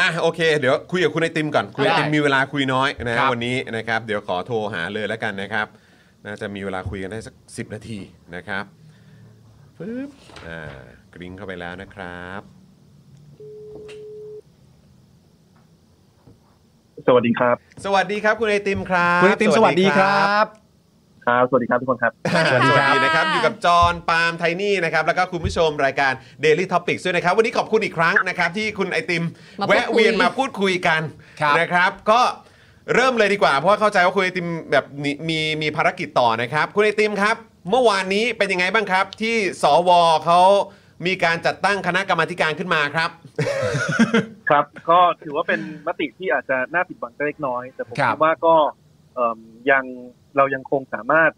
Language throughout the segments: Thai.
อะโอเค เดี๋ยวคุยกับคุณไอติมก่อน คุณไอติมได้มีเวลาคุยน้อยนะครัฮะบวันนี้นะครับ เดี๋ยวขอโทรหาเลยแล้วกันนะครับ น่าจะมีเวลาคุยกันได้สัก 10 นาทีนะครับปึ๊บอ่ากริ้งเข้าไปแล้วนะครับ สวัสดีครับ สวัสดีครับคุณไอติมครับคุณไอติมสวัสดีครับ ครับ สวัสดีครับทุกคนครับ สวัสดีนะครับ อยู่กับจอห์นปาล์มไทนี่นะครับ แล้วก็คุณผู้ชมรายการ Daily Topics ด้วยนะครับ วันนี้ขอบคุณอีกครั้งนะครับ ที่คุณไอติม มาพูดคุยแวะเวียนมาพูดคุยกันครับ นะครับ ก็เริ่มเลยดีกว่า เพราะว่าเข้าใจว่าคุณไอติมแบบมีมีมีภารกิจต่อนะครับ คุณไอติมครับ เมื่อวานนี้เป็นยังไงบ้างครับ ที่สวเขามีการจัดตั้งคณะกรรมาธิการขึ้นมาครับ ครับ ก็ถือว่าเป็นมติที่อาจจะน่าผิดหวังเล็กน้อย แต่ผมครับ คิดว่าก็เอิ่มยัง เรายังคงสามารถ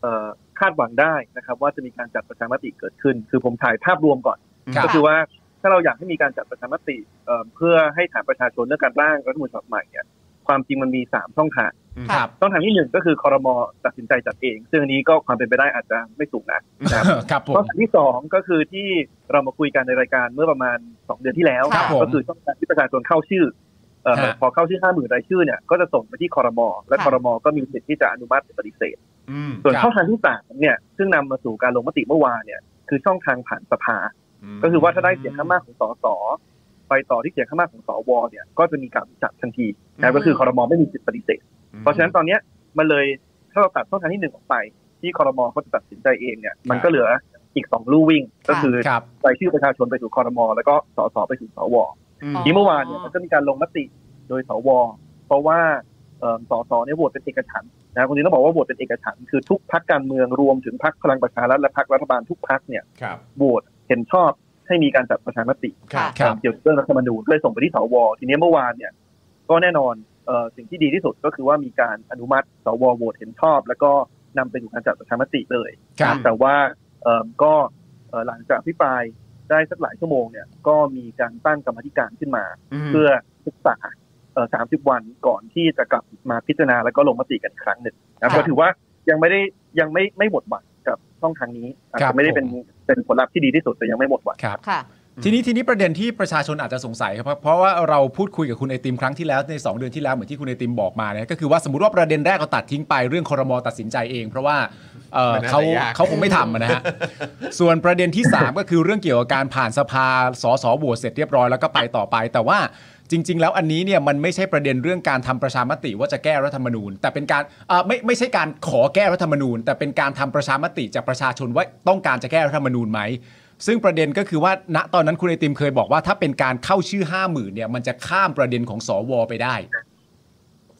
เอ่อคาดหวังได้นะครับ ว่าจะมีการจัดประชามติเกิดขึ้น คือผมถ่ายภาพรวมก่อนครับก็คือว่าถ้าเราอยากให้มีการจัดประชามติเอ่อเพื่อให้ฐานประชาชนเรื่องการร่างรัฐธรรมนูญฉบับใหม่เนี่ยความจริงมันมีสามช่องทางครับช่องทางที่หนึ่งก็คือคอรมอตัดสินใจจัดเอง ซึ่งอันนี้ก็ความเป็นไปได้อาจจะไม่สูงนักนะครับครับผมช่องทางที่สองก็คือที่เรามาคุยกันในรายการเมื่อประมาณสองเดือนที่แล้วครับผมก็คือช่องทางที่ประชาชนเข้าชื่อเอ่อฮะ พอเข้าชื่อห้าหมื่นรายชื่อเนี่ยก็จะส่งไปที่คอรมอและค่ะคอรมอก็มีสิทธิ์ที่จะอนุมัติหรือปฏิเสธอืมส่วนครับช่องทางที่สามเนี่ยซึ่งนำมาสู่การลงมติเมื่อวานเนี่ยคือช่องทางผ่านสภา ก็คือว่าถ้าได้เสียงข้างมากของสสไปต่อที่เสียงข้างมากของสวเนี่ยก็จะมีการจัดทันทีนะก็คือคอรมอไม่มีสิทธิ์ปฏิเสธ เพราะฉะนั้นตอนเนี้ยมันเลยถ้าเราตัดช่องทางที่หนึ่งออกไป ที่คอรมอเขาจะตัดสินใจเองเนี่ยมันก็เหลืออีกสองลู่วิ่ง ก็คือครับรายชื่อประชาชนไปสู่คอรมอแล้วก็สสไปสู่สวอืม ที่เมื่อวานเนี่ยมันก็มีการลงมติโดยสวเพราะว่าเอิ่มสสเนี่ยโหวตเป็นเอกฉันท์นะคนนี้ต้องบอกว่าโหวตเป็นเอกฉันท์คือทุกพักการเมืองรวมถึงพักพลังประชารัฐและพักรัฐบาลทุกพักเนี่ยครับโหวตเห็นชอบให้มีการจัดประชามติครับครับเกี่ยวกับเรื่องรัฐธรรมนูญก็เลยส่งไปที่สวทีนี้เมื่อวานเนี่ยก็แน่นอนเอ่อสิ่งที่ดีที่สุดก็คือว่ามีการอนุมัติสวโหวตเห็นชอบ แล้วก็นำไปสู่การจัดประชามติเลยครับแต่ว่าเอ่อก็เอ่อหลังจากพิปราย ได้สักหลายชั่วโมงเนี่ยก็มีการตั้งกรรมาธิการขึ้นมา เพื่อศึกษาเอ่อ30วันก่อนที่จะกลับมาพิจารณาแล้วก็ลงมติกันอีกครั้งหนึ่งนะครัก็บถือว่ายังไม่ได้ยังไม่ไม่หมดหวังกับช่องทางนี้อาจครัจะบไม่ได้เป็นผมเป็นผลลัพธ์ที่ดีที่สุดแต่ยังไม่หมดหวังครับค่ะทีนี้ทีนี้ประเด็นที่ประชาชนอาจจะสงสัยครับเพราะเพราะว่าเราพูดคุยกับคุณไอติมครั้งที่แล้วใน 2 เดือนที่แล้วเหมือนที่คุณไอติมบอกมาเนี่ยก็คือว่าสมมติว่าประเด็นแรกเราตัดทิ้งไปเรื่องคอรมอตัดสินใจเอง เพราะว่า เอ่อมันน่าจะเขายาก เขาคงไม่ทำอะนะฮะ ส่วนประเด็นที่ 3 ก็คือเรื่องเกี่ยวกับการผ่านสภาสสโหวตเสร็จเรียบร้อยแล้วก็ไปต่อไป แต่ว่าจริง ๆ แล้วอันนี้เนี่ยมันไม่ใช่ประเด็นเรื่องการทำประชามติว่าจะแก้รัฐธรรมนูญ แต่เป็นการเอ่อไม่ไม่ใช่การขอแก้รัฐธรรมนูญ แต่เป็นการทำประชามติจากประชาชนว่าต้องการจะแก้รัฐธรรมนูญไหม ซึ่งประเด็นก็คือว่าณตอนนั้นคุณไอติมเคยบอกว่าถ้าเป็นการเข้าชื่อห้าหมื่นเนี่ยมันจะข้ามประเด็นของสวไปได้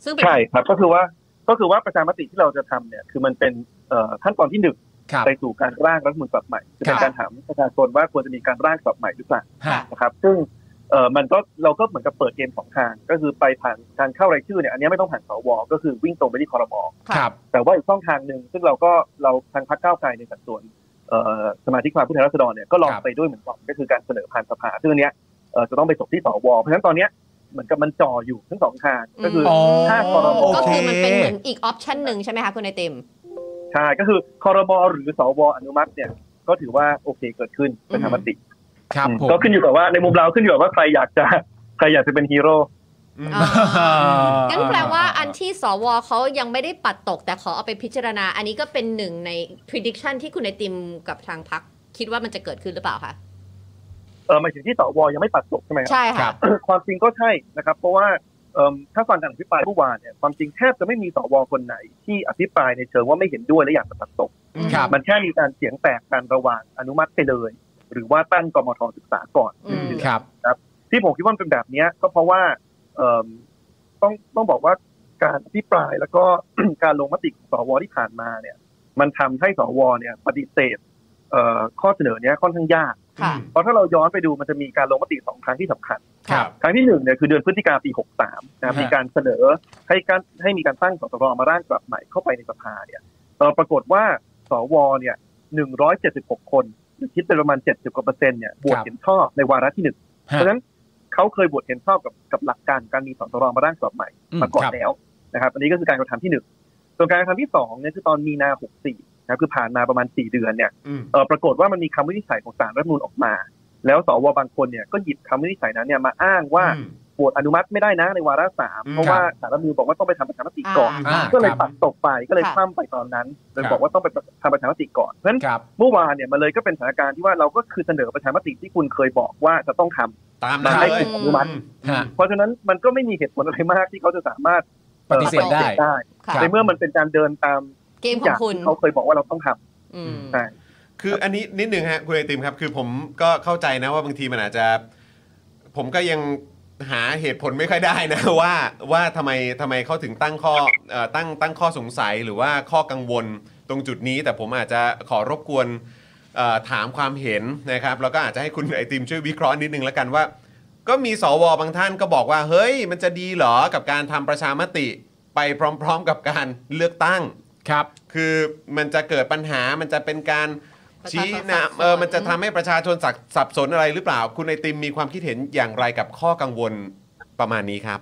ซึ่งเป็น ใช่ครับก็คือว่าก็คือว่าประชามติที่เราจะทำเนี่ย คือมันเป็นเอ่อ ขั้นตอนที่หนึ่งครับไปสู่การร่างรัฐธรรมนูญฉบับใหม่คือเป็ครันบการถามประชาชนว่าควรจะมีการร่างฉบับใหม่หรือเปล่าฮะนะครับซึ่งเอ่อมันก็เราก็เหมือนกับเปิดเกมสองทาง ก็คือไปผ่านการเข้ารายชื่อเนี่ยอันนี้ไม่ต้องผ่านสวก็คือวิ่งตรงไปที่คอรมอค่ะครับแต่ว่าอีกช่องทางหนึ่งซึ่งเราก็เราทางพรรคก้าวไกลในสัดส่วนเอ่อสมาชิกสภาผู้แทนราษฎรเนี่ยก็ลองครับไปด้วยเหมือนกันก็คือการเสนอผ่านสภาซึ่งอันเนี้ยเอ่อจะต้องไปจบที่สวเพราะฉะนั้นตอนเนี้ยเหมือนกับมันจ่ออยู่ทั้งสองทางก็คือออถ้าคอรมโอก็เคคือมันเป็นเหมือนอีกออปชันหนึ่งใช่ไหมคะคุณไอติม ใช่ก็คือคอรมอหรือสวอนุมัติเนี่ย ก็ถือว่าโอเคเกิดขึ้นเป็นธรรมติครับอืมผมก็ขึ้นอยู่กับว่าในมุมเราขึ้นอยู่กับว่าใครอยากจะใครอยากจะเป็นฮีโร่อ่างั้นแปลว่าอันที่สวเขายังไม่ได้ปัดตก แต่ขอเอาไปพิจารณา อันนี้ก็เป็นหนึ่งใน prediction ที่คุณไอติมกับทางพักคิดว่ามันจะเกิดขึ้นหรือเปล่าคะเออหมายถึงที่สวยังไม่ปัดตกใช่ไหมครับใช่ครัค่ะบความจริงก็ใช่นะครับ เพราะว่าเอิ่ม ถ้าฟังการอภิปรายเมื่อวานเนี่ยความจริงแทบจะไม่มีสวคนไหน ที่อภิปรายในเชิงว่าไม่เห็นด้วยและอยากจะปัดตกครับมันแค่มีการเสียงแตกกันระหว่างอนุมัติไปเลย หรือว่าตั้งกมทศึกษาก่อนอืมครับ ที่ผมคิดว่ามันเป็นแบบเนี้ยก็เพราะว่าเอิ่มต้องต้องบอกว่าการอภิปรายแล้วก็การลงมติของสวที่ผ่านมาเนี่ย มันทำให้สวเนี่ย ปฏิเสธเอ่อข้อเสนอเนี้ยค่อนข้างยากค่ะ เพราะถ้าเราย้อนไปดูมันจะมีการลงมติสองครั้งที่สำคัญครับครั้งที่หนึ่งเนี่ยคือเดือนพฤศจิกาปี63นะครับฮะมีการเสนอให้การให้มีการตั้งสสรมาร่างกลับใหม่เข้าไปในสภาเนี่ยเอ่อปรากฏว่าสวเนี่ย176คนหรือคิดเป็นประมาณ70กว่าเปอร์เซ็นต์เนี่ยโหวตเห็นชอบในวาระที่หนึ่งเพฮะราะฉะนั้นเขาเคยโหวตเห็นชอบกับกับหลักการการมีสสรมาร่างฉบับใหม่อืมมาก่อนครับแล้วนะครับ อันนี้ก็คือการกระทำที่หนึ่งส่วนการกระทำที่สองเนี่ยคือตอนมีนา64 นะครับคือผ่านมาประมาณ4เดือนเนี่ยอืมเอ่อปรากฏว่ามันมีคำวินิจฉัยของศาลรัฐธรรมนูญออกมา แล้วสวบางคนเนี่ยก็หยิบคำวินิจฉัยนั้นเนี่ยมาอ้างว่าอืมวตอนุมัติไม่ได้นะในวาระสามอืมเพราะว่าสารรัฐธรรมนูญบอกว่าต้องไปทำประชามติก่อนอ่าก็เลยครับปัดตกไปก็เลยค่ะคว่ำไปตอนนั้นเลยครับบอกว่าต้องไปทำประชามติก่อนเพราะฉะนั้นครับเมื่อวานเนี่ยมันเลยก็เป็นสถานการณ์ที่ว่าเราก็คือเสนอประชามติที่คุณเคยบอกว่าจะต้องทำตามนั้นให้เลยถูกอนุมัติฮะเพราะฉะนั้นมันก็ไม่มีเหตุผลอะไรมากที่เขาจะสามารถปฏิเสธได้ได้ค่ะในเมื่อมันเป็นการเดินตาม เกมของคุณที่เขาเคยบอกว่าเราต้องทำอืมใช่คืออันนี้นิดนึงฮะคุณไอติมครับ คือผมก็เข้าใจนะว่าบางทีมันอาจจะ ผมก็ยังหาเหตุผลไม่ค่อยได้นะว่าว่าทำไมทำไมเขาถึงตั้งข้อเอ่อตั้งตั้งข้อสงสัยหรือว่าข้อกังวลตรงจุดนี้ แต่ผมอาจจะขอรบกวนเอ่อถามความเห็นนะครับ แล้วก็อาจจะให้คุณไอติมช่วยวิเคราะห์นิดนึงแล้วกันว่า ก็มีสวบางท่านก็บอกว่า เฮ้ย มันจะดีเหรอกับการทำประชามติไปพร้อม ๆ กับการเลือกตั้ง ครับ คือมันจะเกิดปัญหามันจะเป็นการชี้ประชาชนสับสนนำเออมันจะทำให้ประชาชนสับสับสนอะไรหรือเปล่า คุณไอติมมีความคิดเห็นอย่างไรกับข้อกังวลประมาณนี้ครับ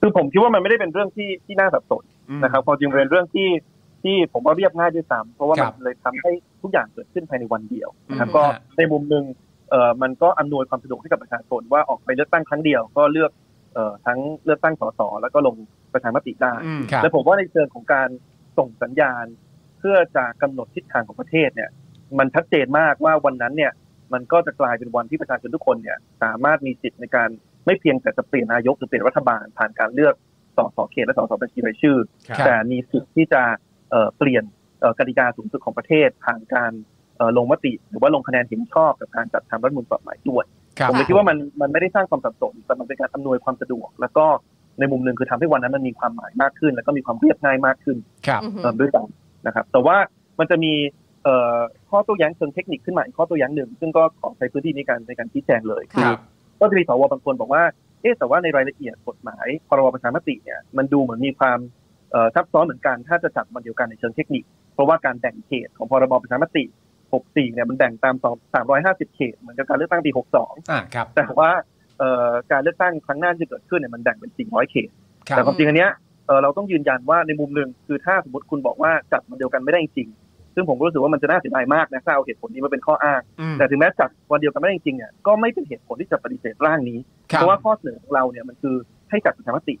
คือผมคิดว่ามันไม่ได้เป็นเรื่องที่ที่น่าสับสนอืม นะครับความจริงเป็นเรื่องที่ที่ผมว่าเรียบง่ายด้วยซ้ำเพราะว่าครัมันบเลยทำให้ทุกอย่างเกิดขึ้นภายในวันเดียวนะครับอืม ก็ฮะ ในมุมหนึ่งเอ่อมันก็อำนวยความสะดวกให้กับประชาชนว่าออกไปเลือกตั้งครั้งเดียวก็เลือกเอ่อทั้งเลือกตั้งสสแล้วก็ลงประชามติได้ อืม ครับ และผมว่าในเชิงของการ ส่งสัญญาณ เพื่อจะกำหนดทิศทางของประเทศเนี่ย มันชัดเจนมากว่าวันนั้นเนี่ย มันก็จะกลายเป็นวันที่ประชาชนทุกคนเนี่ย สามารถมีสิทธิ์ในการไม่เพียงแต่จะเปลี่ยนนายกหรือเปลี่ยนรัฐบาลผ่านการเลือกสสเขตและสสบัญชีรายชื่อครับแต่มีสิทธิ์ที่จะเอ่อเปลี่ยนเอ่อกติกาสูงสุดของประเทศผ่านการเอ่อลงมติ หรือว่าลงคะแนนเห็นชอบกับการจัดทำรัฐธรรมนูลฉบับใหม่ด้วยครับผมเลยคิดว่ามันมันไม่ได้สร้างความสับสนแต่มันเป็นการอำนวยความสะดวก แล้วก็ ในมุมหนึ่งคือทำให้วันนั้นมันมีความหมายมากขึ้น แล้วก็มีความเรียบง่ายมากขึ้นครับอือหือเอ่อด้วยซ้ำนะครับ แต่ว่ามันจะมีเอ่อข้อโต้แย้งเชิงเทคนิคขึ้นมาอีกข้อโต้แย้งหนึ่ง ซึ่งก็ขอใช้พื้นที่ในการในการชี้แจงเลยค่ะอก็จะมีสวบางคนบอกว่าเอ๊ะแต่ว่าในรายละเอียดกฎหมายพรบประชามติเนี่ยมันดูเหมือนมีความเอ่อซับซ้อนเหมือนกัน ถ้าจะจัดวันเดียวกันในเชิงเทคนิค เพราะว่าการแบ่งเขตของพรบประชามติ 64 เนี่ยมันแบ่งตาม 350 เขตเหมือนกับการเลือกตั้งปี 62อ่าครับแต่ว่าเอ่อ การเลือกตั้งครั้งหน้าที่จะเกิดขึ้นเนี่ยมันแบ่งเป็น 400 เขตครัแต่บความจริงอันเนี้ยเอ่อเราต้องยืนยันว่าในมุมหนึ่งคือถ้าสมมติคุณบอกว่าจัดวันเดียวกันไม่ได้จริงๆซึ่งผมก็รู้สึกว่ามันจะน่าเสียดายมากนะถ้าเอาเหตุผลนี้มาเป็นข้ออ้างอืมแต่ถึงแม้จัดวันเดียวกันไม่ได้จริงๆเนี่ยก็ไม่เป็นเหตุผลที่จะปฏิเสธร่างนี้ครัเพบราะว่าข้อเสนอของเราเนี่ยมันคือให้จัดประชามติ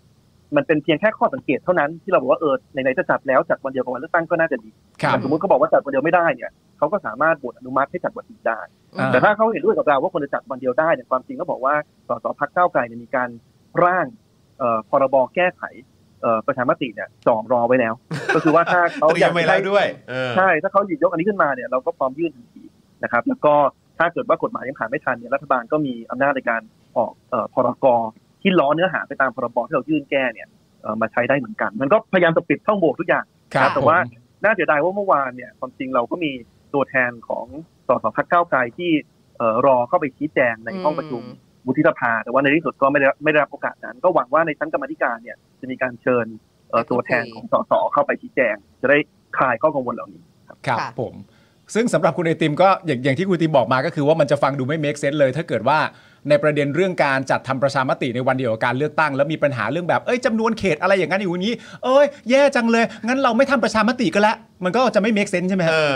มันเป็นเพียงแค่ข้อสังเกตเท่านั้นที่เราบอกว่าเออไหนๆจะจัดแล้วจัดวันเดียวกับวันเลือกตั้งก็น่าจะดีครับแต่สมมติเขาบอกว่าจัดวันเดียวไม่ได้เนี่ย เขาก็สามารถบทอนุมัติให้จัดวันอื่นได้อ่าแต่ถ้าเขาเห็นด้วยกับเราว่าควรจะจัดวันเดียวได้เนี่ยความจริงก็บอกว่าสสพักเก้าวไกลเนี่ยมีการร่างเอ่อพรบแก้ไขเอ่อประชามติเนี่ยจองรอไว้แล้ว ก็คือว่าถ้าเขาเตรีอยยามกไว้จะแล้ได้วด้วยเออใช่ถ้าเขาหยิบยกอันนี้ขึ้นมาเนี่ยเราก็พร้อมยื่นทันทีนะครับ แล้วก็ถ้าเกิดว่ากฎหมายยังผ่านไม่ทันเนี่ยรัฐบาลก็มีอำนาจในการออกเอ่อพรกที่ล้อเนื้อหาไปตามพรบที่เรายื่นแก้เนี่ยเอ่อมาใช้ได้เหมือนกัน มันก็พยายามจะปิดช่องโหว่ทุกอย่างครับแต่ผมว่าน่าเสียดายว่าเมื่อวานเนี่ยความจริงเราก็มี ตัวแทนของสสพักเก้าวไกลที่เอ่อรอเข้าไปชี้แจงในห้องประชุมวุฒิสภา แต่ว่าในที่สุดก็ไม่ได้ไม่ได้รับโอกาสนั้น ก็หวังว่าในชั้นกรรมาธิการเนี่ยจะมีการเชิญเอ่อตัวแทนของสสเข้าไปชี้แจง จะได้คลายข้อกังวลเหล่านี้ครับค่ะผมซึ่งสำหรับคุณไอติมก็อย่างอย่างที่คุณไอติมบอกมาก็คือว่ามันจะฟังดูไม่ make sense เลย ถ้าเกิดว่า ในประเด็นเรื่องการจัดทำประชามติในวันเดียวกับการเลือกตั้ง แล้วมีปัญหาเรื่องแบบเอ้ยจำนวนเขตอะไรอย่างนั้นอย่างนี้ เอ้ยแย่จังเลย งั้นเราไม่ทำประชามติก็แล้วมันก็จะไม่ make sense ใช่ไหมฮะเออ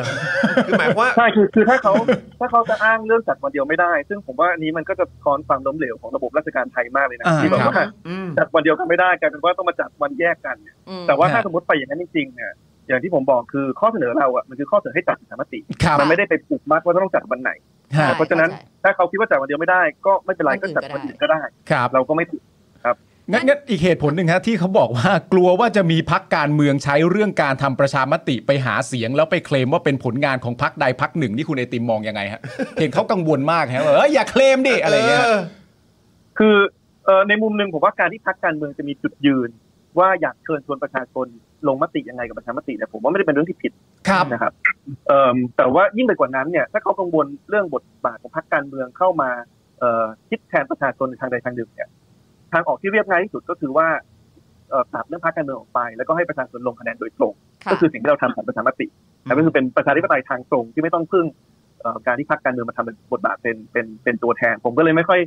คือหมายความว่าใช่คือคือถ้าเขาถ้าเขาจะอ้างเรื่องจัดวันเดียวไม่ได้ ซึ่งผมว่าอันนี้มันก็จะค้อนความล้มเหลวของระบบราชการไทยมากเลยนะอ่าที่แบบครับว่าอืมจัดวันเดียวกันไม่ได้กลายเป็นว่าต้องมาจัดวันแยกกันเนี่ยอืมแต่ว่าถ้าฮะสมมติไปอย่างนั้นจริงๆเนี่ยอย่างที่ผมบอกคือข้อเสนอเราอะมันคือข้อเสนอให้จัดประชามติครับมันไม่ได้ไปผูกมัดว่าต้องจัดวันไหนฮะ เพราะฉะนั้นถ้าเขาคิดว่าจัดวันเดียวไม่ได้ก็ไม่เป็นไรวัก็นอื่นจัดก็ได้วันอื่นก็ได้ครับเราก็ไม่ติดงั้นงั้นอีกเหตุผลหนึ่งฮะที่เขาบอกว่ากลัวว่าจะมีพักการเมืองใช้เรื่องการทำประชามติไปหาเสียง แล้วไปเคลมว่าเป็นผลงานของพักใดพักหนึ่งที่คุณไอติมมองยังไงฮะเห็นเขากังวลมากฮะว่าเอยอย่าเคลมดิอะไรอย่างเงี้ยคือเอ่อในมุมหนึ่งผมว่าการที่พักการเมืองจะมีจุดยืน ว่าอยากเชิญชวนประชาชน ลงมติยังไงกับประชามติเนี่ยผมว่าไม่ได้เป็นเรื่องที่ผิดครับนะครับเอิ่มแต่ว่ายิ่งไปกว่านั้นเนี่ยถ้าเขากังวลเรื่องบทบาทของพรรคการเมืองเข้ามาเอ่อคิดแทนประชาชนในทางใดทางหนึ่งเนี่ยทางออกที่เรียบง่ายที่สุดก็คือว่าเอ่อตัดเรื่องพรรคการเมืองออกไป แล้วก็ให้ประชาชนลงคะแนนโดยตรงค่ะก็คือสิ่งที่เราทำผ่านประชามติแต่ก็คือเป็นประชาธิปไตยทางตรงที่ไม่ต้องพึ่งเอ่อการที่พรรคการเมืองมาทำบทบาทเป็นเป็นเป็นตัวแทน ผมก็เลยไม่ค่อย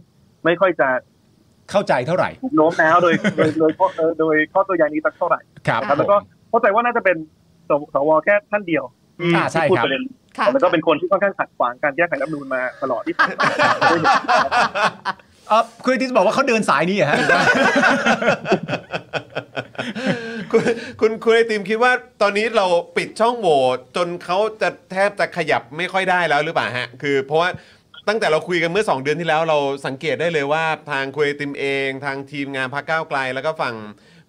ไม่ค่อยจะ เข้าใจเท่าไหร่ถูกโน้มน้าวโดยโดยโดยข้อเอ่อโดยข้อตัวอย่างนี้สักเท่าไหร่ครับนะครับแล้วก็เข้าใจว่าน่าจะเป็นสวสวแค่ท่านเดียวที่อ่าใช่ที่พูดครับประเด็นค่ะแล้วก็เป็นคนที่ค่อนข้างขัดขวางการแก้ไขรัฐธรรมนูญมาตลอดที่ผ่านมาเออคุณไอติมบอกว่าเขาเดินสายนี้เหรอฮะคุณคุณคุณไอติมคิดว่าตอนนี้เราปิดช่องโหว่จนเขาจะแทบจะขยับไม่ค่อยได้แล้วหรือเปล่าฮะ คือเพราะว่า ตั้งแต่เราคุยกันเมื่อ 2 เดือนที่แล้วเราสังเกตได้เลยว่าทางคุณไอติมเอง ทางทีมงานพรรคก้าวไกล แล้วก็ฝั่ง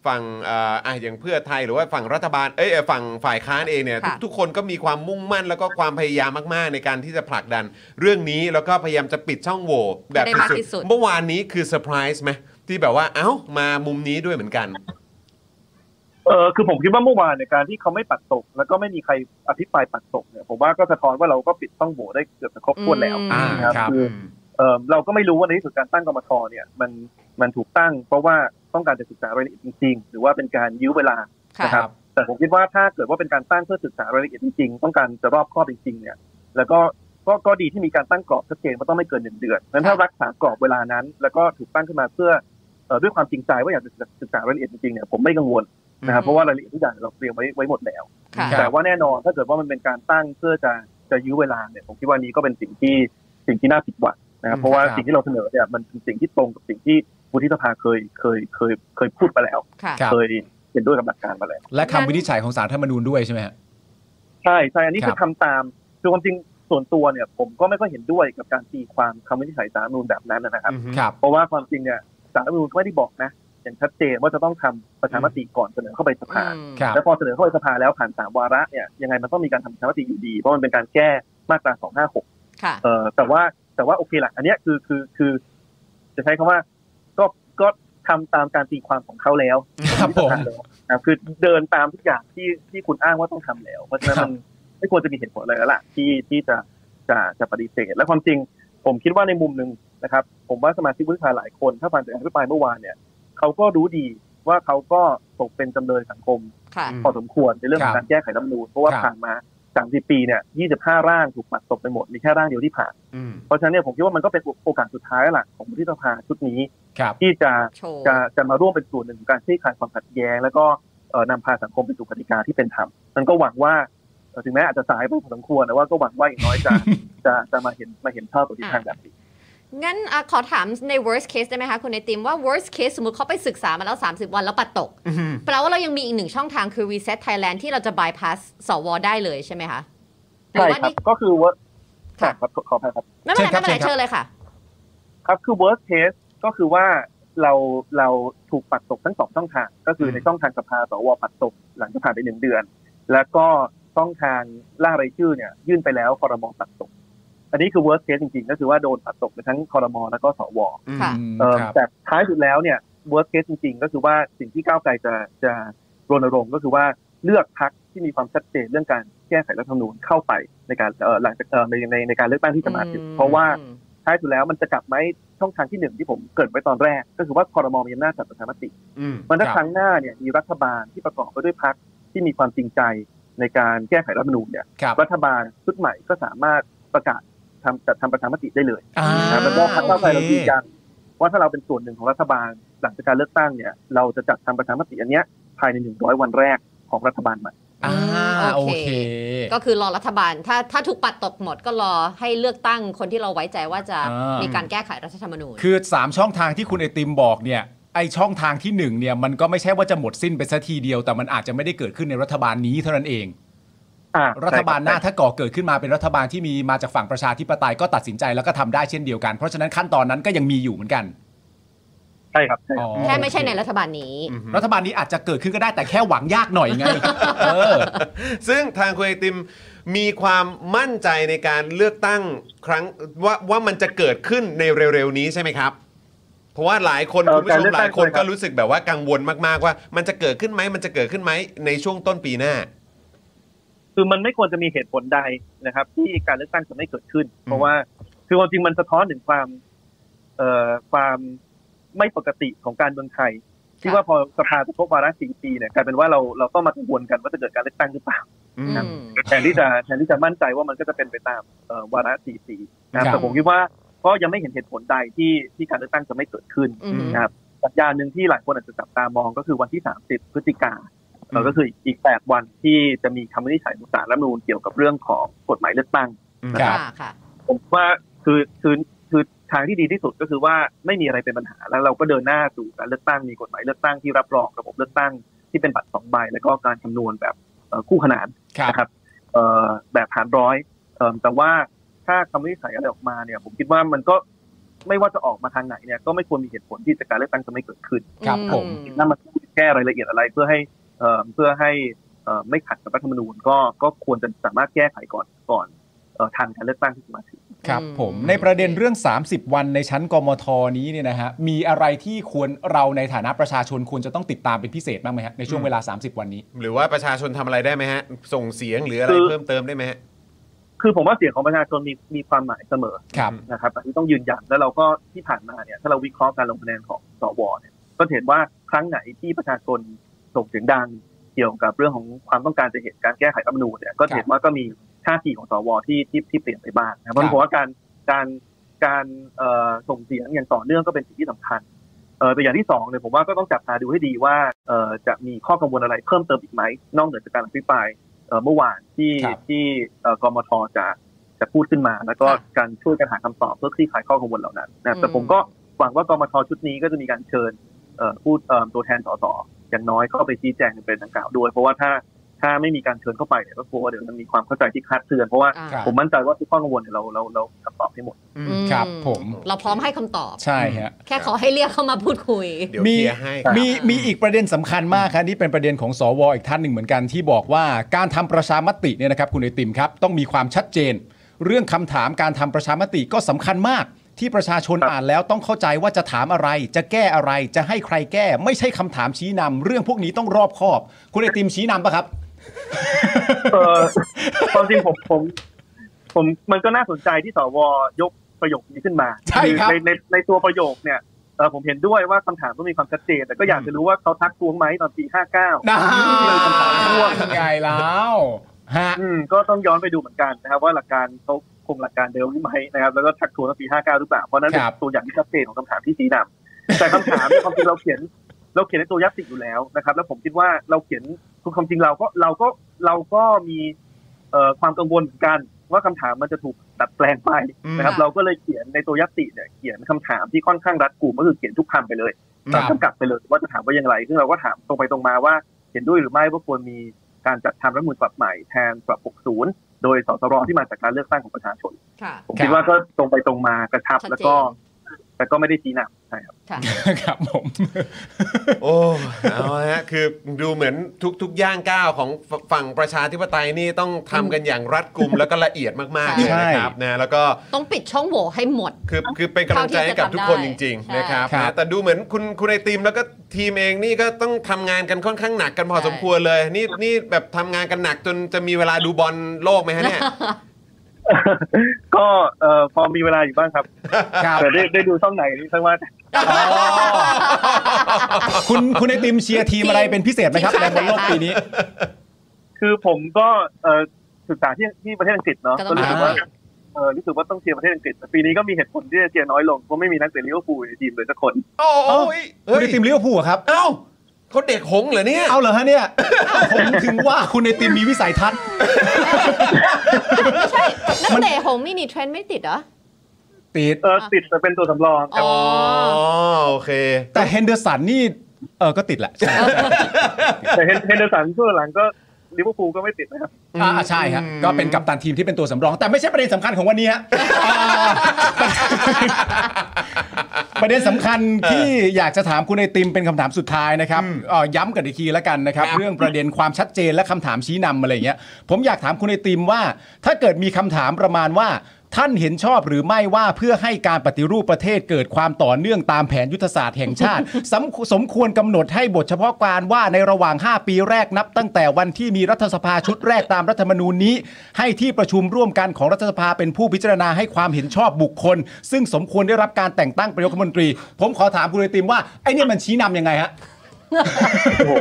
ฝั่งเอ่ออะอย่างเพื่อไทยหรือว่าฝั่งรัฐบาลเอ้ยเอ่อฝั่งฝ่ายค้านเองเนี่ยทุกค่ะ ทุกคนก็มีความมุ่งมั่นแล้วก็ความพยายามมากๆ ในการที่จะผลักดัน เรื่องนี้แล้วก็พยายามจะปิดช่องโหว่แบบได้มากที่สุสุดๆเมื่อวานนี้คือเซอร์ไพรส์ไหมที่แบบว่าเอ้ามามุมนี้ด้วยเหมือนกัน เออคือผมคิดว่าเมื่อวานในการที่เขาไม่ปัดตก แล้วก็ไม่มีใครอภิปรายปัดตกเนี่ยผมว่าก็สะท้อนว่าเราก็ปิดช่องโหว่ได้เกือบจะครบถ้วนแล้วอืมอ่านะครับครับคือเออเราก็ไม่รู้ว่าในที่สุดการตั้งกรมทเนี่ยมันมันถูกตั้ง เพราะว่าต้องการจะศึกษารายละเอียดจริง ๆ หรือว่าเป็นการยื้อเวลาค่ะนะครับ แต่ผมคิดว่าถ้าเกิดว่าเป็นการตั้งเพื่อศึกษารายละเอียดจริงๆต้องการจะรอบครอบจริงๆเนี่ย แล้วก็ก็ก็ดีที่มีการตั้งกรอบชัดเจนว่าต้องไม่เกินหนึ่งเดือนนั้นถ้ารักษากรอบเวลานั้น แล้วก็ถูกตั้งขึ้นมาเพื่อเอ่อด้วยความจริงใจว่าอยากจะศึกษารายละเอียดจริงๆเนี่ยผมไม่กังวล นะครับอืมเพราะว่ารายละเอียดทุกอย่างเราเตรียมไว้ไว้หมดแล้วค่ะรับแต่ว่าแน่นอนถ้าเกิดว่ามันเป็นการตั้งเพื่อจะจะยื้อเวลาเนี่ยผมคิดว่านี้ก็เป็นสิ่งที่สิ่งที่น่าผิดหวังนะครับเพราะว่าครับสิ่งที่เราเสนอเนี่ยมันเป็นสิ่งที่ตรงกับสิ่งที่วุฒิสภาเคยเคยเคยเคยพูดไปแล้วค่ะครับเคยเห็นด้วยกับหลักการมาแล้วและคำวินิจฉัยของสารธรรมนูญด้วยใช่ไหมฮะใช่ใช่อันนี้ครับคือทำตามคือความจริงส่วนตัวเนี่ยผมก็ไม่ค่อยเห็นด้วยกับการตีความคำวินิจฉัยสารรัฐธรรมนูญแบบนั้นนะครับครับ เพราะว่าความจริงเนี่ยสารรัฐธรรมนูญก็ไม่ได้บอกนะ อย่างชัดเจนว่าจะต้องทำประชามติก่อนเสนอเข้าไปสภาอืมครับแล้วพอเสนอเข้าไปสภาแล้วผ่านสามวาระเนี่ยยังไงมันต้องมีการทำประชามติอยู่ดี เพราะมันเป็นการแก้มาตราสองห้าหกค่ะเอ่อแต่ว่าแต่ว่าโอเคแหละอันเนี้ยคือคือคือ จะใช้คำว่า ก็ก็ทำตามการตีความของเขาแล้วครับผมนะครับคือเดินตามทุกอย่างที่ที่คุณอ้างว่าต้องทำแล้ว เพราะฉะนั้นครับมันไม่ควรจะมีเหตุผลอะไรแล้วล่ะที่ที่จะจะจะปฏิเสธและความจริง ผมคิดว่าในมุมหนึ่งนะครับ ผมว่าสมาชิกวุฒิสภาหลายคน ถ้าฟังจากอภิปรายเมื่อวานเนี่ย เขาก็รู้ดีว่าเขาก็ตกเป็นจำเลยสังคมค่ะพอสมควรในเรื่องขอครังบการแก้ไขรัฐธรรมนูญเพราะว่าครับผ่านมา30ปีเนี่ย25ร่างถูกปัดตกไปหมดมีแค่ร่างเดียวที่ผ่านอืมเพราะฉะนั้นเนี่ยผมคิดว่ามันก็เป็นโอกาสสุดท้ายแล้วล่ะของวุฒิสภาชุดนี้ครับที่จะโชว์จะจะมาร่วมเป็นส่วนหนึ่งของการคลี่คลายความขัดแย้ง แล้วก็เอ่อนำพาสังคมไปสู่กติกาที่เป็นธรรมมันก็หวังว่าเอ่อถึงแม้อาจจะสายไปพอสมควรแต่ว่าก็หวังว่าอย่างน้อยจะจะจะมาเห็นมาเห็นชอบตัวทิศทางแบบนี้ งั้นอะขอถามใน worst case ได้ไหมคะ คุณไอติมว่า worst case สมมติเขาไปศึกษามาแล้ว 30 วันแล้วปัดตก แปลว่าเรายังมีอีกหนึ่งช่องทางคือ reset Thailand ที่เราจะ bypass สวได้เลยใช่ไหมคะหรืใช่ว่าครับนี่ก็คือว่าค่ะครับขอขออภัยครับไม่เป็นไรเชิไม่ญครับเป็นไรเชิญครับเชิญเลยค่ะ ครับคือ worst case ก็คือว่าเราเราถูกปัดตกทั้งสองช่องทาง ก็คือในช่องทางสภาสวปัดตกหลังจากผ่านไปหนึ่งเดือน แล้วก็ช่องทางล่ารายชื่อเนี่ย ยื่นไปแล้วคอรมอปัดตก อันนี้คือ worst case จริงๆ ก็คือว่าโดนปัดตกไปทั้งคอรมอแล้วก็สวค่ะอืมเอ่อครับแต่ท้ายสุดแล้วเนี่ย worst case จริงๆ ก็คือว่าสิ่งที่ก้าวไกลจะจะรณรงค์ก็คือว่าเลือกพักที่มีความชัดเจนเรื่องการแก้ไขรัฐธรรมนูญเข้าไปในการเอ่อหลังจากเอ่อในในในการเลือกตั้งที่จะมาถึงเพราะว่าท้ายสุดแล้วมันจะกลับไหมช่องทางที่หนึ่งที่ผมเกริดไว้ตอนแรก ก็คือว่าคอรมอมีอำนาจจัดประชามติอืมมันถ้าครับครั้งหน้าเนี่ยมีรัฐบาลที่ประกอบไปด้วยพรรคที่มีความจริงใจในการแก้ไขรัฐธรรมนูญเนี่ยครับรัฐบาลชุดใหม่ก็สามารถประกาศ ทำจัดทำประชามติได้เลยอ่านะแล้วก็พรรคก้าวไกลเราโอเคยืนยันว่าถ้าเราเป็นส่วนหนึ่งของรัฐบาลหลังจากการเลือกตั้งเนี่ยเราจะจัดทำประชามติอันเนี้ยภายใน100วันแรกของรัฐบาลใหม่อ่าอืมโอโอเคเค ก็คือรอรัฐบาลถ้าถ้าถูกปัดตกหมดก็รอให้เลือกตั้งคนที่เราไว้ใจว่าจะอ่ามีมีการแก้ไขรัฐธรรมนูญ คือ 3 ช่องทางที่คุณไอติมบอกเนี่ยไอช่องทางที่1เนี่ยมันก็ไม่ใช่ว่าจะหมดสิ้นไปซะทีเดียว แต่มันอาจจะไม่ได้เกิดขึ้นในรัฐบาลนี้เท่านั้นเองอ่า รัฐบาลหน้าใช่คถ้าก่อเกิดขึ้นมาเป็นรัฐบาลที่มีมาจากฝั่งประชาธิปไตยก็ตัดสินใจแล้วก็ทำได้เช่นเดียวกันเพราะฉะนั้นขั้นตอนนั้นก็ยังมีอยู่เหมือนกันใช่ครับใช่ครับอ๋อแค่ไม่ใช่ในรัฐบาลนี้ รัฐบาลนี้อาจจะเกิดขึ้นก็ได้แต่แค่หวังยากหน่อยไงเออซึ่งทางคุณไอติมมีความมั่นใจในการเลือกตั้งครั้งว่าว่ามันจะเกิดขึ้นในเร็วๆนี้ใช่ไหมครับ เพราะว่าหลายคนเอ่อคุณผู้ชการมเลือกหตั้ลางยคนใช่ครับก็รู้สึกแบบว่ากังวลมากๆว่า มันจะเกิดขึ้นไหมมันจะเกิดขึ้นไหมในช่วงต้นปีหน้า คือมันไม่ควรจะมีเหตุผลใดนะครับ ที่การเลือกตั้งจะไม่เกิดขึ้น เพราะว่าคือความจริงมันสะท้อนถึงความเอ่อความไม่ปกติของการเมืองไทยที่ว่าพอสภาจะครบวาระสี่ปีเนี่ยกลายเป็นว่าเราเราต้องมากังวลกันว่าจะเกิดการเลือกตั้งหรือเปล่าอืมอืมแทนที่จะแทนที่จะมั่นใจว่ามันก็จะเป็นไปตามเอ่อวาระสี่ปีนะครับครับแต่ผมคิดว่าก็ยังไม่เห็นเหตุผลใดที่ที่การเลือกตั้งจะไม่เกิดขึ้นอืมนะครับสัญญาณหนึ่งที่หลายคนอาจจะจับตามองก็คือวันที่ 30 พฤศจิกาอืม ก็คืออีก8วันที่จะมีคำวินิจฉัยของศาลรัฐธรรมนูญเกี่ยวกับเรื่องของกฎหมายเลือกตั้งครับค่ะค่ะผมว่าคือคือคือทางที่ดีที่สุดก็คือว่าไม่มีอะไรเป็นปัญหาแล้วเราก็เดินหน้าสู่การเลือกตั้งมีกฎหมายเลือกตั้งที่รับรองระบบเลือกตั้งที่เป็นบัตรสองใบแล้วก็การคำนวณแบบเอ่อคู่ขนานครับนะครับเอ่อแบบหารร้อยเอิ่มแต่ว่าถ้าคำวินิจฉัยอะไรออกมาเนี่ย ผมคิดว่ามันก็ไม่ว่าจะออกมาทางไหนเนี่ยก็ไม่ควรมีเหตุผลที่จะการเลือกตั้งจะไม่เกิดขึ้น ครับผมอืถ้ามันแก้รายละเอียดอะไรเพื่อให้ เอ่อเพื่อให้เอ่อไม่ขัดกับรัฐธรรมนูญก็ก็ควรจะสามารถแก้ไขก่อนก่อนเอ่อทันการเลือกตั้งที่จะมาถึงครับอืมผมในประเด็นเรื่อง 30 วันในชั้นกมทนี้เนี่ยนะฮะมีอะไรที่ควรเราในฐานะประชาชนควรจะต้องติดตามเป็นพิเศษบ้างไหมฮะในช่วงเวลา 30 วันนี้ หรือว่าประชาชนทำอะไรได้ไหมฮะ ส่งเสียงหรืออะไรคือเพิ่มเติมได้ไหมฮะคือผมว่าเสียงของประชาชนมีมีความหมายเสมอครับนะครับอันนี้ต้องยืนยันแล้วเราก็ที่ผ่านมาเนี่ยถ้าเราวิเคราะห์การลงคะแนนของสวเนี่ยก็จะเห็นว่าครั้งไหนที่ประชาชน ส่งเสียงดังเกี่ยวกับเรื่องของความต้องการจะเห็นการแก้ไขรัฐธรรมนูญเนี่ยก็จะเห็นว่าก็มีท่าทีของสวที่ที่ที่เปลี่ยนไปบ้างนะครับเพราะฉะนั้นผมว่าการการการเอ่อส่งเสียงอย่างต่อเนื่องก็เป็นสิ่งที่สำคัญเออแต่อย่างที่สองเนี่ยผมว่าก็ต้องจับตาดูให้ดีว่าเอ่อจะมีข้อกังวลอะไรเพิ่มเติมอีกไหมนอกเหนือจากการอภิปรายเอ่อเมื่อวานที่ครับที่เอ่อกมทจะจะพูดขึ้นมา แล้วก็ค่ะการช่วยกันหาคำตอบเพื่อคลี่คลายข้อกังวลเหล่านั้นนะแต่อืมผมก็หวังว่ากมทชุดนี้ก็จะมีการเชิญเอ่อผู้เอ่อตัวแทนสส อย่างน้อยเข้าไปชี้แจงเป็นทางกล่าวด้วย เพราะว่าถ้าถ้าไม่มีการเชิญเข้าไปเนี่ยก็กลัวว่าเดี๋ยวมันมีความเข้าใจที่คลาดเคลื่อนเพราะว่าอ่าครับผมมั่นใจว่าทุกข้อกังวลเนี่ยเราเราเราคำตอบให้หมดอืมอืครับ ผม เราพร้อมให้คำตอบใช่ฮะแค่ขอให้เรียกเข้ามาพูดคุยเดี๋ยวมีเคลียร์ให้ครับมีมีอีกประเด็นสำคัญมากครับนี่เป็นประเด็นของสวอีกท่านหนึ่งเหมือนกันที่บอกว่าการทำประชามติเนี่ยนะครับคุณไอติมครับ ต้องมีความชัดเจน เรื่องคำถามการทำประชามติก็สำคัญมาก ที่ประชาชนครับอ่านแล้วต้องเข้าใจว่าจะถามอะไร จะแก้อะไร จะให้ใครแก้ ไม่ใช่คำถามชี้นำเรื่องพวกนี้ต้องรอบคอบ คุณไอติมชี้นำปะครับเออความจริงผมผม ผมมันก็น่าสนใจที่สวยกประโยคนี้ขึ้นมาใช่ครับในในในตัวประโยคเนี่ยเออผมเห็นด้วยว่าคำถามต้องมีความชัดเจนแต่ก็อยากจะรู้ว่าเขาทักท้วงไหมตอนปีห้าเก้านะเลยคำถามพ่วงไงแล้วฮะอืมก็ต้องย้อนไปดูเหมือนกันนะครับ ว่าหลักการเขาค งหลักการเดิมหรือไม่นะครับแล้วก็ทักท้วงตั้งปีห้าเก้าหรือเปล่าเพราะฉะนั้นเป็นครับตัวอย่างที่ชัดเจนของคำถามที่ชี้นำแต่คำถามเนี่ยความจริงเราเขียนเราเขียนในตัวยัตติอยู่แล้วนะครับ แล้วผมคิดว่าเราเขียนคือความจริงเราก็เราก็เราก็มีเอ่อความกังวลเหมือนกันว่าคำถามมันจะถูกตัดแปลงไปนะครับอืมเราก็เลยเขียนในตัวยัตติเนี่ยเขียนคำถามที่ค่อนข้างรัดกุมก็คือเขียนทุกคำไปเลยครับจำกัดไปเลยว่าจะถามว่าอย่างไร ซึ่งเราก็ถามตรงไปตรงมาว่าเห็นด้วยหรือไม่ว่าควรมีการจัดทำรัฐธรรมนูญฉบับใหม่แทนฉบับ 60 โดยสสรที่มาจากการเลือกตั้งของประชาชนค่ะผมคิดว่าก็ตรงไปตรงมากระชับชัดเจนแล้วก็ แต่ก็ไม่ได้ชี้นำใช่ครับค่ะครับผมโอ้เอาละฮะคือดูเหมือนทุกทุกย่างก้าวของฝฝั่งประชาธิปไตยนี่ต้องทำกันอย่างรัดกุมแล้วก็ละเอียดมากๆเลยใช่นะครับนะแล้วก็ต้องปิดช่องโหว่ให้หมด คือคือเป็นกำลังใจให้กับทุกคนจริงใช่ๆนะครับครับนะแต่ดูเหมือนคุณคุณไอติมแล้วก็ทีมเองนี่ก็ต้องทำงานกันค่อนข้างหนักกันพอสมควรเลย นี่นี่แบบทำงานกันหนักจนจะมีเวลาดูบอลโลกไหมฮะเนี่ย ก็เอ่อพอมีเวลาอยู่บ้างครับครับ แต่ได้ได้ดูช่องไหนนี่ทั้งว่าคุณคุณไอติมเชียร์ทีมอะไรเป็นพิเศษไหมครับทีมในชาติบอลโลกไหนคะปีนี้ คือผมก็เอ่อศึกษาที่ที่ประเทศอังกฤษเนาะก็ต้องรู้สึกว่าอ่าเออรู้สึกว่าต้องเชียร์ประเทศอังกฤษแต่ปีนี้ก็มีเหตุผลที่จะเชียร์น้อยลงเพราะไม่มีนักเตะลิเวอร์พูลในทีมเลยสักคน โอ้ยคุเฮ้ยคุณไอติมลิเวอร์พูลเหรอครับ เอ้า เขาเด็กหงส์เหรอเนี่ย เอาเหรอฮะเนี่ย ผมถึงว่าคุณไอติมมีวิสัยทัศน์ ไม่ใช่นักเตะของมันมีเทรนต์ไม่ติดเหรอ ติด เออติดแต่เป็นตัวสำรองครับ อ๋ออ๋อโอเค แต่เฮนเดอร์สันนี่ เออก็ติดแหละใช่แต่เฮนเฮนเดอร์สันช่วงหลังก็ลิเวอร์พูลก็ไม่ติดนะครับ อ่าใช่ครับ ก็เป็นกัปตันทีมที่เป็นตัวสำรอง แต่ไม่ใช่ประเด็นสำคัญของวันนี้ฮะอ่า ประเด็นสำคัญที่อยากจะถามคุณไอติมเป็นคำถามสุดท้ายนะครับเอ่อย้ำกันอีกทีแล้วกันนะครับ ครับ เรื่องประเด็นความชัดเจนและคำถามชี้นำอะไรอย่างเงี้ยผมอยากถามคุณไอติมว่า ถ้าเกิดมีคำถามประมาณว่า ท่านเห็นชอบหรือไม่ว่าเพื่อให้การปฏิรูปประเทศเกิดความต่อเนื่องตามแผนยุทธศาสตร์แห่งชาติ สมสมควรกำหนดให้บทเฉพาะการว่าในระหว่าง 5 ปีแรกนับ ตั้งแต่วันที่มีรัฐสภาชุดแรกตามรัฐธรรมนูญนี้ ให้ที่ประชุมร่วมกันของรัฐสภาเป็นผู้พิจารณาให้ความเห็นชอบบุคคล ซึ่งสมควรได้รับการแต่งตั้งเป็นนายกรัฐมนตรี ผมขอถามคุณไอติมว่าไอ้นี่มันชี้นำยังไงฮะ อ้โห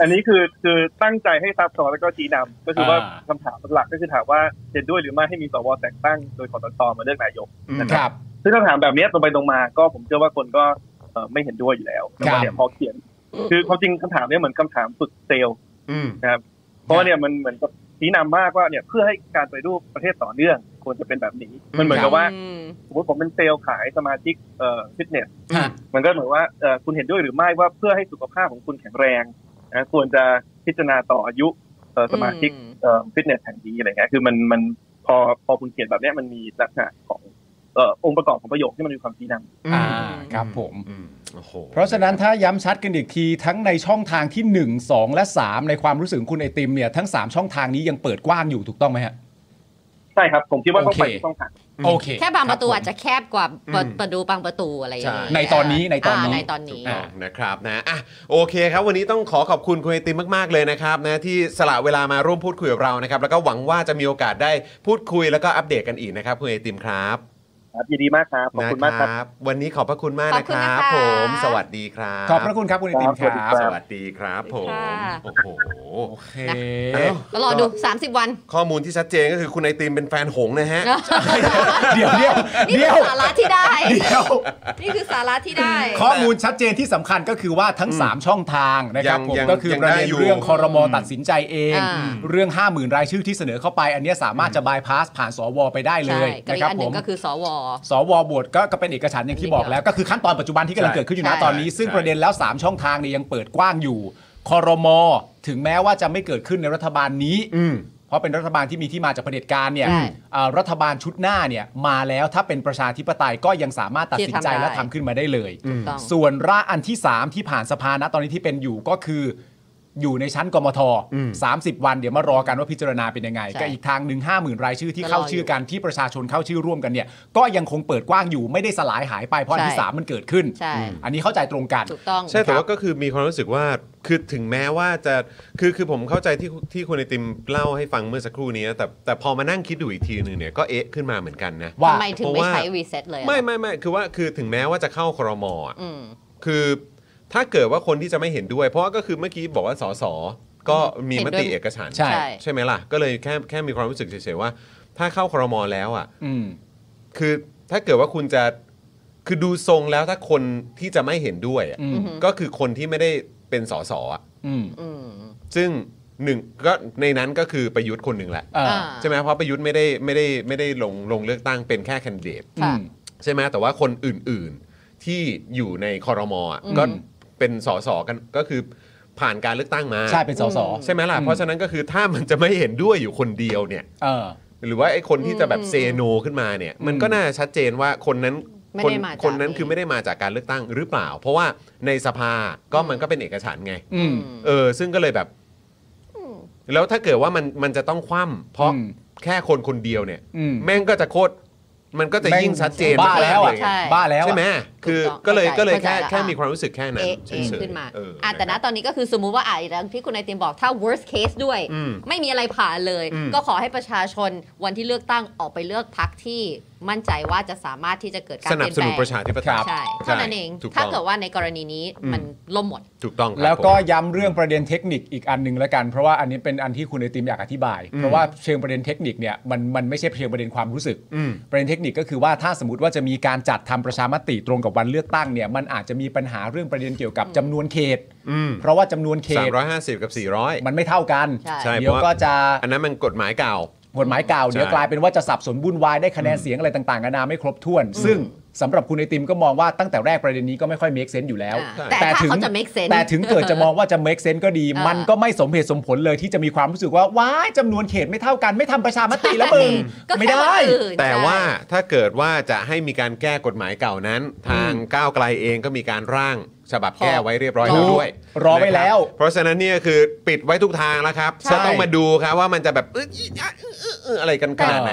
อันนี้คือคือตั้งใจให้ซับซ้อนแล้วก็ชี้นำก็คือว่าอ่าคำถามหลักก็คือถามว่าเห็นด้วยหรือไม่ให้มีสวแต่งตั้งโดยคอสชมาเลือกนายกนะคครับรับซึ่งคำถามแบบเนี้ยตรงไปตรงมาก็ผมเชื่อว่าคนก็เอ่อไม่เห็นด้วยอยู่แล้วแล้วครัก็บเนี่ยพอเขียน คือความจริงคำถามเนี้ยเหมือนคำถามสุดเซลล์อืมนะครับเพราะว่าเนี่ยมันเหมือนกับชี้นำมากว่าเนี่ยเพื่อให้การไปฏิรูปประเทศต่อเนื่อง ควรจะเป็นแบบนี้ มันเหมือนกับว่าอืมสมมติผมเป็นเซลล์ขายสมาชิกเอ่อฟิตเนสฮะมันก็เหมือนว่าเอ่อคุณเห็นด้วยหรือไม่ว่าเพื่อให้สุขภาพของคุณแข็งแรงนะควรจะพิจารณาต่ออายุเอ่อสมาชิกอืมเอ่อฟิตเนสแห่งนี้อะไรเงี้ยคือมันมันพอพอคุณเขียนแบบเนี้ยมันมีลักษณะของเอ่อองค์ประกอบของประโยคที่มันมีความชี้นำอ่าครับผมอืมโอ้โหเพราะฉะนั้นถ้าย้ำชัดกันอีกทีทั้งในช่องทางที่ 1 2 และ 3 ในความรู้สึกของคุณไอติมเนี่ยทั้ง 3 ช่องทางนี้ยังเปิดกว้างอยู่ถูกต้องไหมฮะ ใช่ครับ ผมคิดว่าต้องไปโอเคที่ช่องทางโอเค แค่บางประตูคบผมอาจจะแคบกว่าประประตูบางประตูอะไรอย่างใช่เงี้ยในตอนนี้ในตอนนี้าในตอนนี้ถูกต้องนะครับนะอะโอเคครับ วันนี้ต้องขอขอบคุณคุณไอติมมาก ๆ เลยนะครับนะที่สละเวลามาร่วมพูดคุยกับเรานะครับ แล้วก็หวังว่าจะมีโอกาสได้พูดคุยแล้วก็อัปเดตกันอีกนะครับคุณไอติมครับ ครับยินดีมากครับขอบคุณมากครับ วันนี้ขอบพระคุณมากขอนะบคคุณรันะบคะผม สวัสดีครับ ขอบพระคุณครับคุณไอติมคครัรับบสวัสดีครับผมค่ะโอ้โหโอเคเอ้าแล้วรอดู 30 วัน ข้อมูลที่ชัดเจนก็คือคุณไอติมเป็นแฟนหงส์นะฮะเดี๋ยวเดี๋ยวนี่เดี๋คืยวอสาระที่ได้เดี๋ยวนี่คือสาระที่ได้ ข้อมูลชัดเจนที่สำคัญก็คือว่าทั้ง 3 ช่องทางนะครับยังผมยังก็คือยังประได้เด็นอยู่เรื่องคอรมอตัดสินใจเองอ่าเรื่อง 50,000 รายชื่อที่เสนอเข้าไป อันเนี้ยสามารถจะบายพาสผ่านสวไปได้เลใช่ยกับนะอีคกรับอันหผนึ่มงก็คือสวสวบทก็ก็เป็นเอกฉันท์อย่างที่บอกแล้ว ก็คือขั้นตอนปัจจุบันที่กำลังใช่เกิดขึ้นอยู่นะใช่ตอนนี้ ซึ่งใช่ประเด็นแล้ว 3 ช่องทางเนี่ยยังเปิดกว้างอยู่คอรมอถึงแม้ว่าจะไม่เกิดขึ้นในรัฐบาลนี้ อืม เพราะเป็นรัฐบาลที่มีที่มาจากเผด็จการเนี่ยใช่อ่ารัฐบาลชุดหน้าเนี่ยมาแล้วถ้าเป็นประชาธิปไตยก็ยังสามารถตัดสินใจที่จะทำได้ และทำขึ้นมาได้เลย ถูกต้อง ส่วนร่างอันที่ 3 ที่ผ่านสภานะตอนนี้ที่เป็นอยู่ก็คือ อยู่ในชั้นกมทอืม30 วันเดี๋ยวมารอกันว่าพิจารณาเป็นยังไงใช่ก็อีกทางหนึ่งห้าหมื่นรายชื่อที่ก็รอเข้าชื่อกันที่ประชาชนเข้าชื่อร่วมกันเนี่ย ก็ยังคงเปิดกว้างอยู่ไม่ได้สลายหายไปเพราะอันที่ใช่3มันเกิดขึ้นใช่อันนี้เข้าใจตรงกันถูกต้องใช่แต่ครับว่าก็คือมีความรู้สึกว่าคือถึงแม้ว่าจะคือคือผมเข้าใจที่ที่คุณไอติมเล่าให้ฟังเมื่อสักครู่นี้นะแต่แต่พอมานั่งคิดดูอีกทีหนึ่งเนี่ยก็เอ๊ะขึ้นมาเหมือนกันนะว่าทำไมถึงเพราะไม่ว่าใช้รีเซ็ตเลยอะไม่ไม่ไม่คือว่าคือถึงแม้ว่าจะเข้าครมอะอืมคือ ถ้าเกิดว่าคนที่จะไม่เห็นด้วย เพราะว่าก็คือเมื่อกี้บอกว่าสสก็เห็นด้วยติเอกฉันท์ใช่ ใช่ไหมล่ะ ก็เลยแค่แค่มีความรู้สึกเฉยๆว่า ถ้าเข้าครมแล้วอะ อืม คือถ้าเกิดว่าคุณจะคือดูทรงแล้วถ้าคนที่จะไม่เห็นด้วยอะอืม ก็คือคนที่ไม่ได้เป็นสสอะอืมอืมซึ่งหนึ่งก็ในนั้นก็คือประยุทธ์คนหนึ่งแหละเอออ่า ใช่ไหมเพราะประยุทธ์ไม่ได้ไม่ได้ไม่ได้ลงลงเลือกตั้งเป็นแค่แคนดิเดต อืค่ะมใช่ไหมแต่ว่าคนอื่นๆที่อยู่ในคอรมอะอืม ก็ เป็นสสกันก็คือผ่านการเลือกตั้งมา ใช่เป็นสส ใช่ไหมล่ะอืมเพราะฉะนั้นก็คือถ้ามันจะไม่เห็นด้วยอยู่คนเดียวเนี่ย เออ หรือว่าไอ้คนที่จะแบบอืมเซโนขึ้นมาเนี่ย มันอืมก็น่าชัดเจนว่าคนนั้นไม่คนได้มาจากคนนั้นนี่คือไม่ได้มาจากการเลือกตั้งหรือเปล่า เพราะว่าในสภาก็มันก็เป็นเอกฉันท์ไง อืม เออ ซึ่งก็เลยแบบ แล้วถ้าเกิดว่ามันมันจะต้องคว่ำเพราะอืม แค่คนคนเดียวเนี่ย อืมแม่งก็จะโคตรมันก็จะยิ่งชัดเจนบ้าแล้วอะมกๆเยใช่ บ้าแล้วใช่อะไหม คือถูกต้องก็เลยเข้าใจก็เลยแค่เข้าใจแค่ละมีความรู้สึกแค่นั้นเอ๊ะเฉเอ๊ะยๆขึ้นมาเอออะแต่คณรับตอนนี้ก็คือสมมุติว่าอะอย่างที่คุณไอติมบอกถ้า worst case ด้วยอืมไม่มีอะไรผ่านเลยอืมก็ขอให้ประชาชนวันที่เลือกตั้งออกไปเลือกพักที่มั่นใจว่าจะสามารถที่จะเกิดการสเปนับลี่ยนสแปลนุนงประชาธิปไตยใช่เท่านั้นเองถูกถ้าต้องเกิดว่าในกรณีนี้อืมมันล่มหมด ถูกต้องครับแล้วก็ผมย้ำเรื่องประเด็นเทคนิคอีกอันหนึ่งแล้วกัน เพราะว่าอันนี้เป็นอันที่คุณไอติมอยากอธิบาย เพราะว่าเชิงประเด็นเทคนิคเนี่ยมันมันไม่ใช่เพียงประเด็นความรู้สึกอืมประเด็นเทคนิคก็คือว่าถ้าสมมติว่าจะมีการจัดทำประชามติตรงกับวันเลือกตั้งเนี่ยมันอาจจะมีปัญหาเรื่องประเด็นเกี่ยวกับจำนวนเขตอืมเพราะว่าจำนวนเขสามตร้อยห้าสิบกับสี่ร้อยมันไม่เท่ากันใช่ใช่เดี๋ยวก็จะอันนั้นมันกฎหมายเก่ากฎหมายเก่าใช่เดี๋ยวกลายเป็นว่าจะสับสนวุ่นวายได้คะแนนเสียงอะไรต่างๆนานาไม่ครบถ้วน ซึ่ง สำหรับคุณไอติมก็มองว่าตั้งแต่แรกประเด็นนี้ก็ไม่ค่อย make sense อยู่แล้วอ่าแต่ถ้าเขาจะ make sense แต่ถึงเกิดจะมองว่าจะ make sense ก็ดีอ่ามัมันก็ไม่สมเหตุสมผลเลยที่จะมีความรู้สึกว่าว้ายจำนวนเขตไม่เท่ากันไม่ทำประชามติแล้วมึงก็แค่ไม่ได้วันอื่นแต่ใช่ว่าถ้าเกิดว่าจะให้มีการแก้กฎหมายเก่านั้น ทางก้าวไกลเองก็มีการร่างฉบับแก้ไว้เรียบร้อยถูแล้วกด้วย รอไว้แล้วนะครับเพราะฉะนั้นเนี่ยคือปิดไว้ทุกทางแล้วครับใช่ก็ต้องมาดูครับว่ามันจะแบบเอยอีอะอื้ออื้ออื้ออะไรกันขนาดไหน